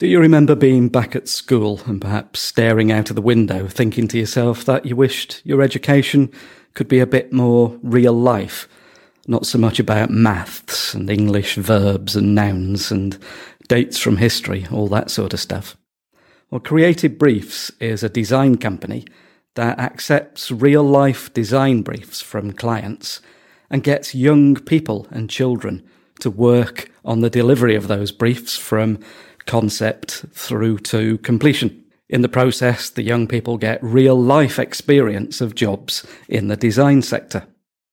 Do you remember being back at school and perhaps staring out of the window, thinking to yourself that you wished your education could be a bit more real life? Not so much about maths and English verbs and nouns and dates from history, all that sort of stuff. Well, Creative Briefs is a design company that accepts real life design briefs from clients and gets young people and children to work on the delivery of those briefs from concept through to completion. In the process, the young people get real life experience of jobs in the design sector.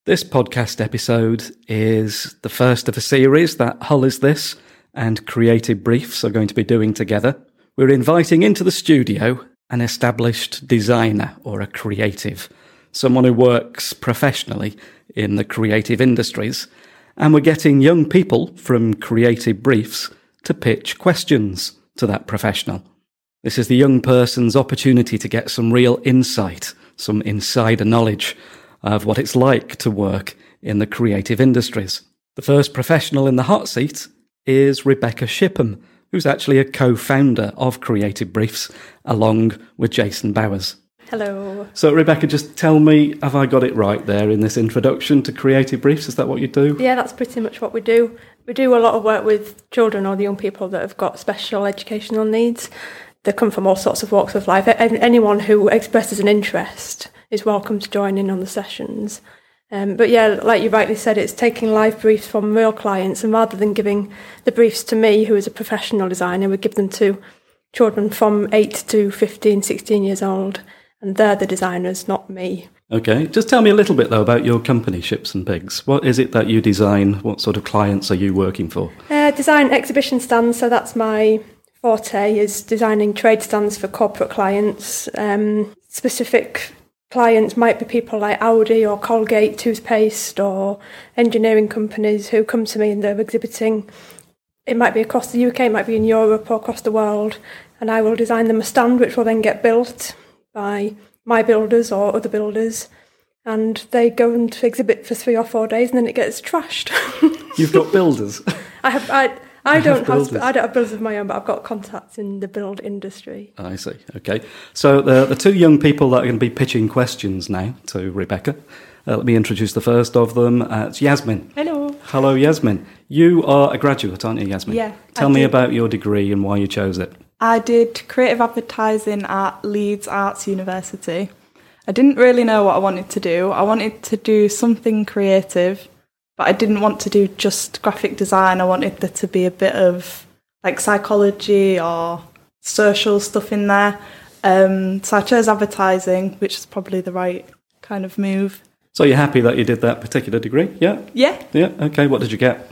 This podcast episode is the first of a series that Hull is This and Creative Briefs are going to be doing together. We're inviting into the studio an established designer or a creative, someone who works professionally in the creative industries, and we're getting young people from Creative Briefs to pitch questions to that professional. This is the young person's opportunity to get some real insight, some insider knowledge of what it's like to work in the creative industries. The first professional in the hot seat is Rebecca Shipham, who's actually a co founder of Creative Briefs, along with Jason Bowers. Hello. So, Rebecca, just tell me, have I got it right there in this introduction to Creative Briefs? Is that what you do? Yeah, that's pretty much what we do. We do a lot of work with children or the young people that have got special educational needs. They come from all sorts of walks of life. Anyone who expresses an interest is welcome to join in on the sessions. Um, but yeah, like you rightly said, it's taking live briefs from real clients, and rather than giving the briefs to me, who is a professional designer, we give them to children from 8 to 15, 16 years old, and they're the designers, not me. Okay, just tell me a little bit though about your company, Ships and Pigs. What is it that you design? What sort of clients are you working for? Uh, design exhibition stands, so that's my forte, is designing trade stands for corporate clients. Um, specific clients might be people like Audi or Colgate toothpaste or engineering companies who come to me and they're exhibiting. It might be across the UK, it might be in Europe or across the world, and I will design them a stand which will then get built by my builders or other builders, and they go and exhibit for three or four days, and then it gets trashed. You've got builders. I have. I, I don't have, have I don't have builders of my own, but I've got contacts in the build industry. I see. Okay, so the the two young people that are going to be pitching questions now to Rebecca. Uh, let me introduce the first of them. Uh, it's Yasmin. Hello. Hello, Yasmin. You are a graduate, aren't you, Yasmin? Yeah. Tell me about your degree and why you chose it. I did creative advertising at Leeds Arts University. I didn't really know what I wanted to do. I wanted to do something creative, but I didn't want to do just graphic design. I wanted there to be a bit of like psychology or social stuff in there. Um, so I chose advertising, which is probably the right kind of move. So you're happy that you did that particular degree? Yeah. Yeah. Yeah. Okay. What did you get?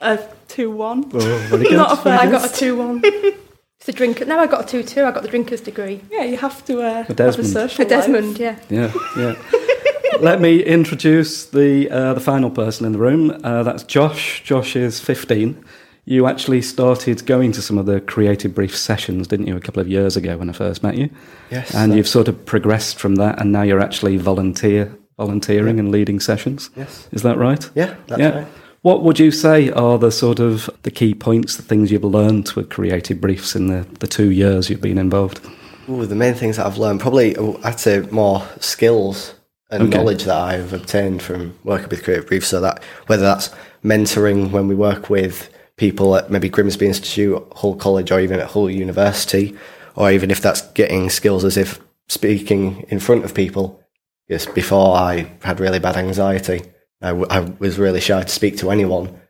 A two one. Oh. Not a I got a two one. It's a drink. Now I got a two two. I got the drinker's degree. Yeah, you have to uh, A Desmond. have a social A Desmond, life. yeah. Yeah. Yeah. Let me introduce the uh, the final person in the room. Uh, that's Josh. Josh is 15. You actually started going to some of the creative brief sessions, didn't you, a couple of years ago when I first met you? Yes. And you've sort of progressed from that, and now you're actually volunteer volunteering Yeah. and leading sessions. Yes. Is that right? Yeah, that's yeah. right. What would you say are the sort of the key points, the things you've learned with creative briefs in the, the two years you've been involved? Ooh, the main things that I've learned, probably I'd say more skills and Okay. knowledge that I've obtained from working with Creative briefs. So that whether that's mentoring when we work with people at maybe Grimsby Institute, Hull College, or even at Hull University, or even if that's getting skills as if speaking in front of people. Yes, before I had really bad anxiety. I, w- I was really shy to speak to anyone.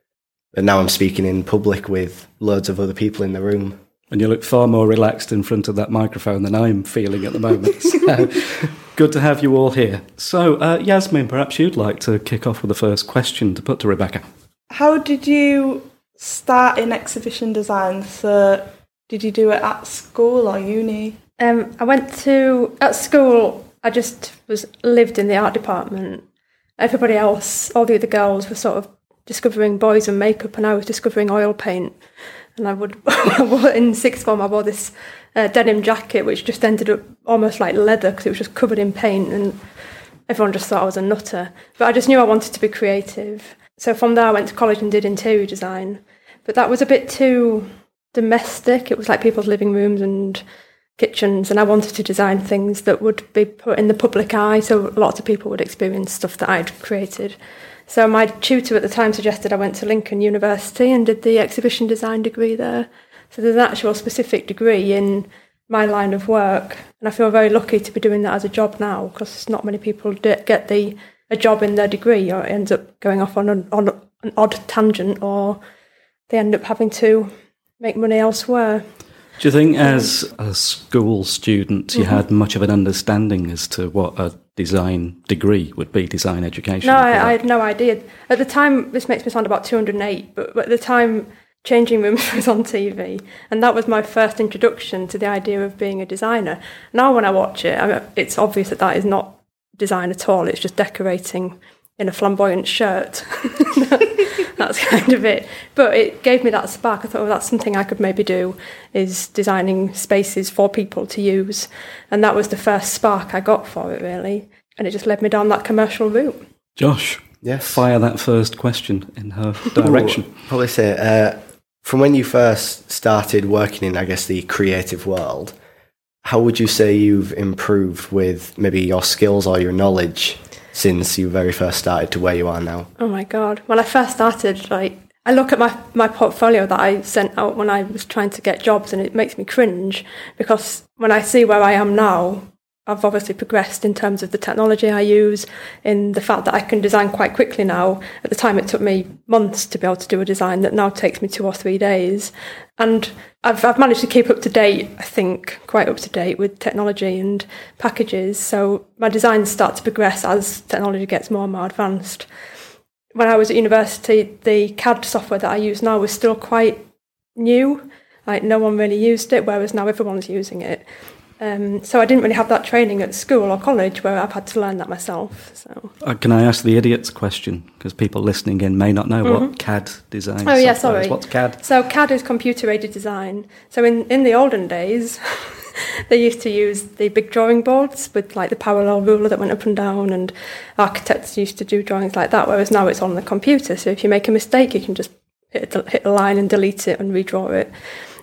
But now I'm speaking in public with loads of other people in the room. And you look far more relaxed in front of that microphone than I'm feeling at the moment. So, good to have you all here. So, uh, Yasmin, perhaps you'd like to kick off with the first question to put to Rebecca. How did you start in exhibition design? So, did you do it at school or uni? Um, I went to at school. I just was lived in the art department. Everybody else, all the other girls, were sort of discovering boys and makeup, and I was discovering oil paint. And I would, in sixth form, I wore this uh, denim jacket, which just ended up almost like leather because it was just covered in paint, and everyone just thought I was a nutter. But I just knew I wanted to be creative. So from there, I went to college and did interior design. But that was a bit too domestic. It was like people's living rooms and kitchens, and I wanted to design things that would be put in the public eye, so lots of people would experience stuff that I'd created. So my tutor at the time suggested I went to Lincoln University and did the exhibition design degree there. So there's an actual specific degree in my line of work, and I feel very lucky to be doing that as a job now because not many people get the a job in their degree, or it ends up going off on an, on an odd tangent, or they end up having to make money elsewhere. Do you think, as a school student, you mm-hmm. had much of an understanding as to what a design degree would be, design education? No, I, I, had no idea. At the time, this makes me sound about 208, but, but at the time, Changing Rooms was on TV, and that was my first introduction to the idea of being a designer. Now, when I watch it, I mean, it's obvious that that is not design at all. It's just decorating in a flamboyant shirt. that's kind of it. But it gave me that spark. I thought, well, that's something I could maybe do, is designing spaces for people to use. And that was the first spark I got for it, really. And it just led me down that commercial route. Josh, yes. fire that first question in her direction. Ooh, probably say, uh, from when you first started working in, I guess, the creative world, how would you say you've improved with maybe your skills or your knowledge since you very first started to where you are now? Oh my god! When I first started, like I look at my my portfolio that I sent out when I was trying to get jobs, and it makes me cringe because when I see where I am now, I've obviously progressed in terms of the technology I use, in the fact that I can design quite quickly now. At the time, it took me months to be able to do a design that now takes me two or three days. And I've, I've managed to keep up to date, I think, quite up to date with technology and packages. So my designs start to progress as technology gets more and more advanced. When I was at university, the CAD software that I use now was still quite new. Like no one really used it, whereas now everyone's using it. Um, so I didn't really have that training at school or college where I've had to learn that myself. So uh, can I ask the idiot's question because people listening in may not know mm-hmm. what CAD design? Oh yeah, sorry. Is. What's CAD? So CAD is computer aided design. So in in the olden days. they used to use the big drawing boards with like the parallel ruler that went up and down, and architects used to do drawings like that. Whereas now it's on the computer, so if you make a mistake, you can just hit a, hit a line and delete it and redraw it,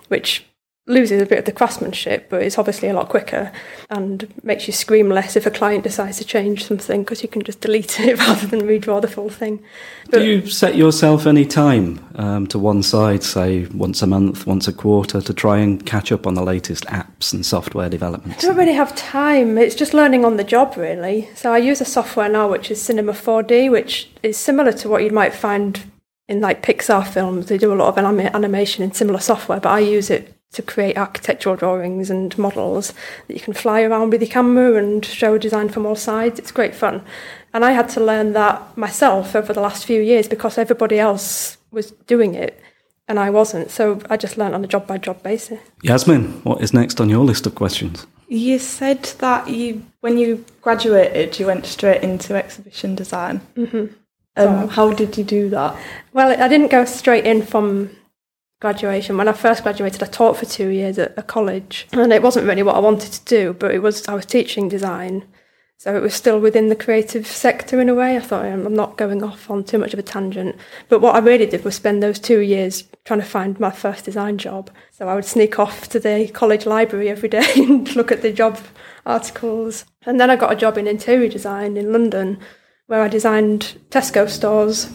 which loses a bit of the craftsmanship, but it's obviously a lot quicker and makes you scream less if a client decides to change something because you can just delete it rather than redraw the full thing. But Do you set yourself any time um, to one side, say once a month, once a quarter, to try and catch up on the latest apps and software developments? I don't really have time. It's just learning on the job, really. So I use a software now which is Cinema 4D, which is similar to what you might find in like Pixar films. They do a lot of anim- animation in similar software, but I use it to create architectural drawings and models that you can fly around with your camera and show a design from all sides. It's great fun. And I had to learn that myself over the last few years because everybody else was doing it and I wasn't. So I just learned on a job by job basis. Yasmin, what is next on your list of questions? You said that you, when you graduated, you went straight into exhibition design. Mm-hmm. Um, how did you do that? Well, I didn't go straight in from graduation. When I first graduated, I taught for two years at a college, and it wasn't really what I wanted to do, but it was I was teaching design, so it was still within the creative sector in a way. I thought I'm not going off on too much of a tangent, but what I really did was spend those two years trying to find my first design job. So I would sneak off to the college library every day and look at the job articles, and then I got a job in interior design in London, where I designed Tesco stores,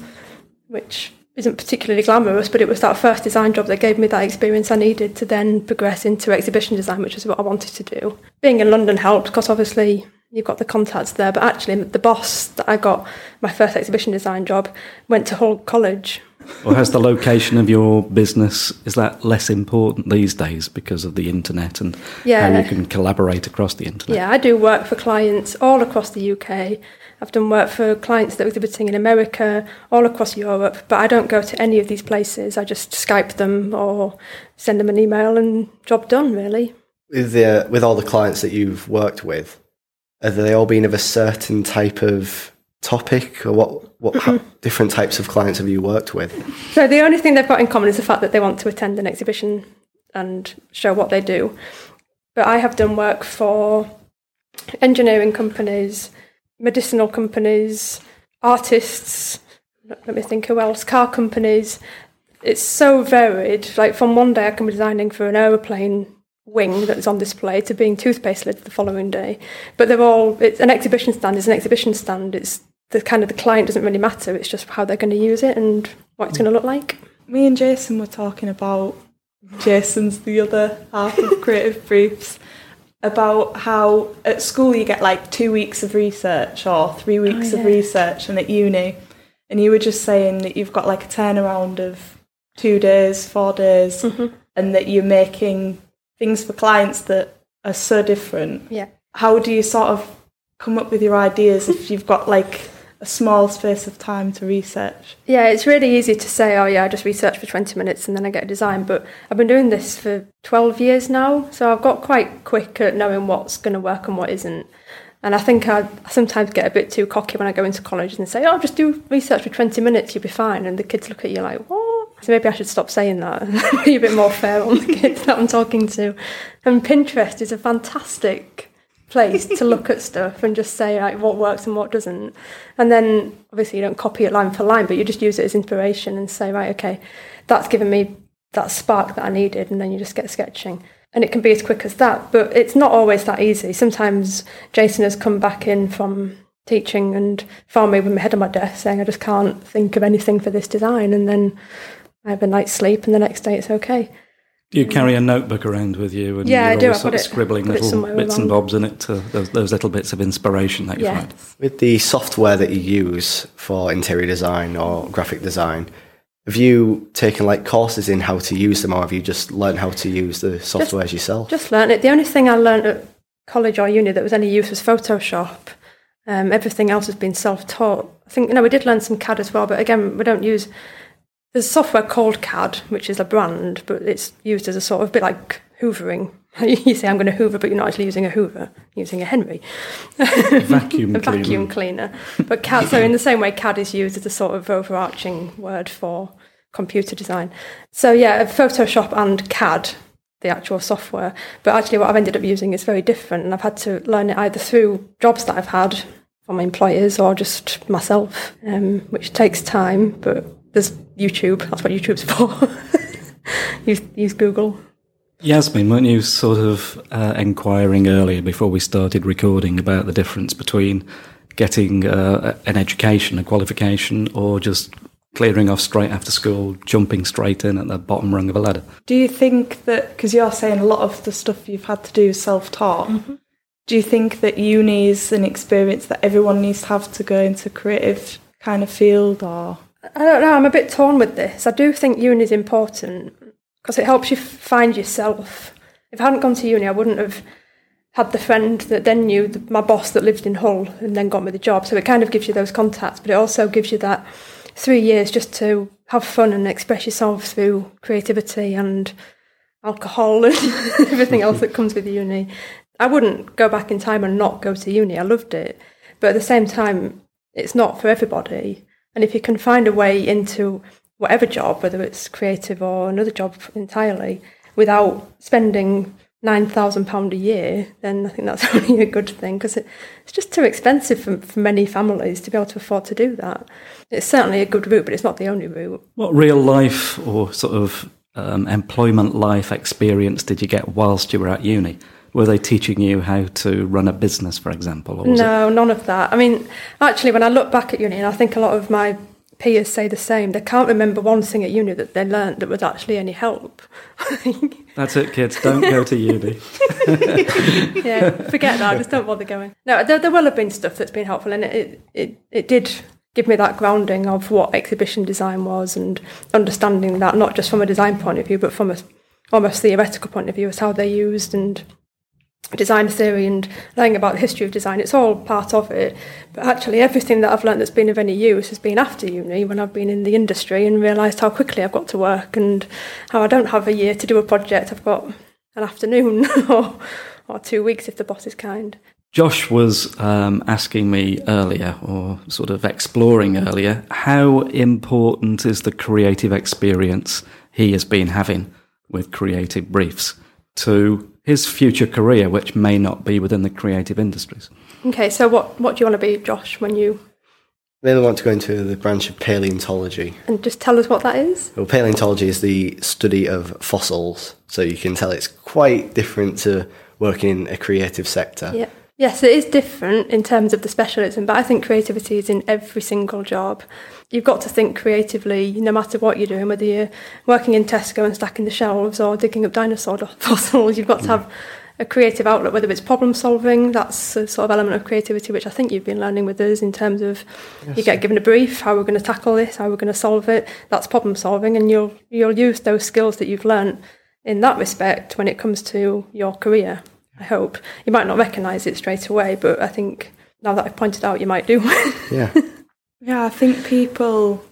which isn't particularly glamorous, but it was that first design job that gave me that experience I needed to then progress into exhibition design, which is what I wanted to do. Being in London helped because obviously you've got the contacts there, but actually the boss that I got my first exhibition design job went to Hull College. Or has the location of your business is that less important these days because of the internet and yeah. how you can collaborate across the internet? Yeah, I do work for clients all across the UK I've done work for clients that are exhibiting in America, all across Europe, but I don't go to any of these places. I just Skype them or send them an email and job done, really. With, the, with all the clients that you've worked with, have they all been of a certain type of topic or what, what mm-hmm. different types of clients have you worked with? So the only thing they've got in common is the fact that they want to attend an exhibition and show what they do. But I have done work for engineering companies, medicinal companies, artists, let me think who else, car companies, it's so varied. Like from one day I can be designing for an aeroplane wing that's on display to being toothpaste lids the following day. But they're all it's an exhibition stand is an exhibition stand. It's the kind of the client doesn't really matter. It's just how they're going to use it and what it's going to look like. Me and Jason were talking about Jason's the other half of creative briefs about how at school you get like two weeks of research or three weeks Oh, of research and at uni and you were just saying that you've got like a turnaround of two days four days Mm-hmm. and that you're making things for clients that are so different Yeah. how do you sort of come up with your ideas if you've got like a small space of time to research Yeah, it's really easy to say, oh yeah, I just research for 20 minutes and then I get a design. But I've been doing this for 12 years now, so I've got quite quick at knowing what's going to work and what isn't. And I think I sometimes get a bit too cocky when I go into college and say, oh, just do research for 20 minutes, you'll be fine. And the kids look at you like, what? So maybe I should stop saying that and be a bit more fair on the kids that I'm talking to. And Pinterest is a fantastic place to look at stuff and just say like what works and what doesn't. And then obviously you don't copy it line for line, but you just use it as inspiration and say, right, okay, that's given me that spark that I needed, and then you just get sketching. And it can be as quick as that, but it's not always that easy. Sometimes Jason has come back in from teaching and found me with my head on my desk saying, I just can't think of anything for this design. And then I have a night's sleep, and the next day it's okay. Do you carry a notebook around with you and Yeah, you're do. always I sort of it- scribbling it little somewhere bits and bobs in it to those, those little bits of inspiration that you Yeah. find? With the software that you use for interior design or graphic design, have you taken like courses in how to use them or have you just learned how to use the softwares yourself? Just learned it. The only thing I learned at college or uni that was any use was Photoshop. Um, everything else has been self-taught. I think you know we did learn some CAD as well, but again we don't use. There's software called CAD, which is a brand, but it's used as a sort of a bit like hoovering. you say I'm going to hoover, but you're not actually using a hoover, you're using a Henry, Vacuum a cleaner. vacuum cleaner. But CAD, so in the same way, CAD is used as a sort of overarching word for computer design. So yeah, Photoshop and CAD, the actual software. But actually, what I've ended up using is very different, and I've had to learn it either through jobs that I've had from employers or just myself, um, which takes time. But there's YouTube. That's what YouTube's for. use use Google. Yasmin, weren't you sort of uh, inquiring earlier before we started recording about the difference between getting uh, an education, a qualification, or just clearing off straight after school, jumping straight in at the bottom rung of a ladder? Do you think that because you're saying a lot of the stuff you've had to do is self-taught? Do you think that uni is an experience that everyone needs to have to go into creative kind of field, or I don't know. I'm a bit torn with this. I do think uni is important because it helps you find yourself. If I hadn't gone to uni, I wouldn't have had the friend that then knew the, my boss that lived in Hull and then got me the job. So it kind of gives you those contacts, but it also gives you that three years just to have fun and express yourself through creativity and alcohol and everything else that comes with uni. I wouldn't go back in time and not go to uni. I loved it. But at the same time, it's not for everybody. And if you can find a way into whatever job, whether it's creative or another job entirely, without spending £9,000 a year, then I think that's only a good thing because it, it's just too expensive for, for many families to be able to afford to do that. It's certainly a good route, but it's not the only route. What real life or sort of um, employment life experience did you get whilst you were at uni? Were they teaching you how to run a business, for example? Or was it No, none of that. I mean, actually, when I look back at uni, and I think a lot of my peers say the same, they can't remember one thing at uni that they learnt that was actually any help. That's it, kids. Don't go to uni. yeah, forget that. Just don't bother going. No, there, there will have been stuff that's been helpful, and it, it it did give me that grounding of what exhibition design was and understanding that not just from a design point of view, but from a almost theoretical point of view as how they're used and design theory and learning about the history of design. It's all part of it. But actually, everything that I've learned that's been of any use has been after uni when I've been in the industry and realised how quickly I've got to work and how I don't have a year to do a project. I've got an afternoon or, or two weeks if the boss is kind. Josh was um, asking me earlier, or sort of exploring earlier, how important is the creative experience he has been having with creative briefs to his future career, which may not be within the creative industries? Okay, so what, what do you want to be, Josh, when you They want to go into the branch of paleontology. And just tell us what that is. Well, paleontology is the study of fossils, so you can tell it's quite different to working in a creative sector. Yeah. Yes, it is different in terms of the specialism, but I think creativity is in every single job. You've got to think creatively no matter what you're doing, whether you're working in Tesco and stacking the shelves or digging up dinosaur fossils, you've got to have a creative outlet, whether it's problem solving, that's a sort of element of creativity which I think you've been learning with us in terms of yes. you get given a brief, how we're going to tackle this, how we're going to solve it. That's problem solving, and you'll you'll use those skills that you've learned in that respect when it comes to your career. I hope you might not recognise it straight away, but I think now that I've pointed out, you might do. yeah, yeah. I think people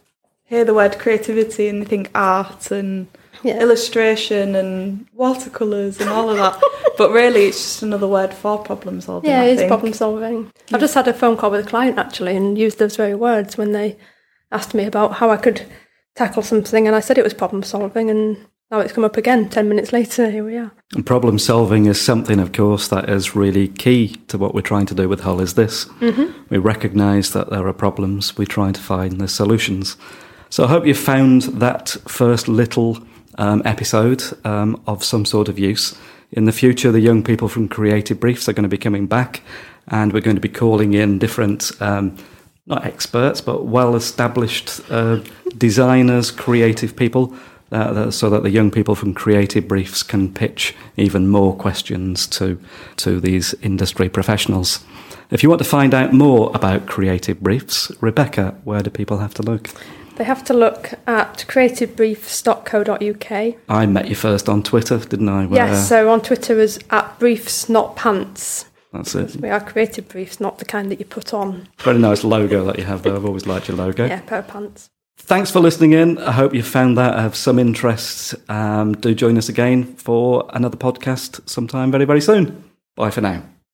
hear the word creativity and they think art and yeah. illustration and watercolours and all of that. but really, it's just another word for problem solving. Yeah, it is problem solving. I've just had a phone call with a client actually and used those very words when they asked me about how I could tackle something, and I said it was problem solving, and now it's come up again 10 minutes later. Here we are. And problem solving is something, of course, that is really key to what we're trying to do with Hull is this. Mm-hmm. We recognise that there are problems, we try to find the solutions. So I hope you found that first little um, episode um, of some sort of use. In the future, the young people from Creative Briefs are going to be coming back, and we're going to be calling in different, um, not experts, but well established uh, designers, creative people. Uh, so that the young people from Creative Briefs can pitch even more questions to to these industry professionals. If you want to find out more about Creative Briefs, Rebecca, where do people have to look? They have to look at creativebriefs.co.uk. I met you first on Twitter, didn't I? Where, yes, so on Twitter is at briefs, not pants. That's it. We are creative briefs, not the kind that you put on. Very nice logo that you have there. I've always liked your logo. Yeah, pair of pants. Thanks for listening in. I hope you found that of some interest. Um, do join us again for another podcast sometime very, very soon. Bye for now.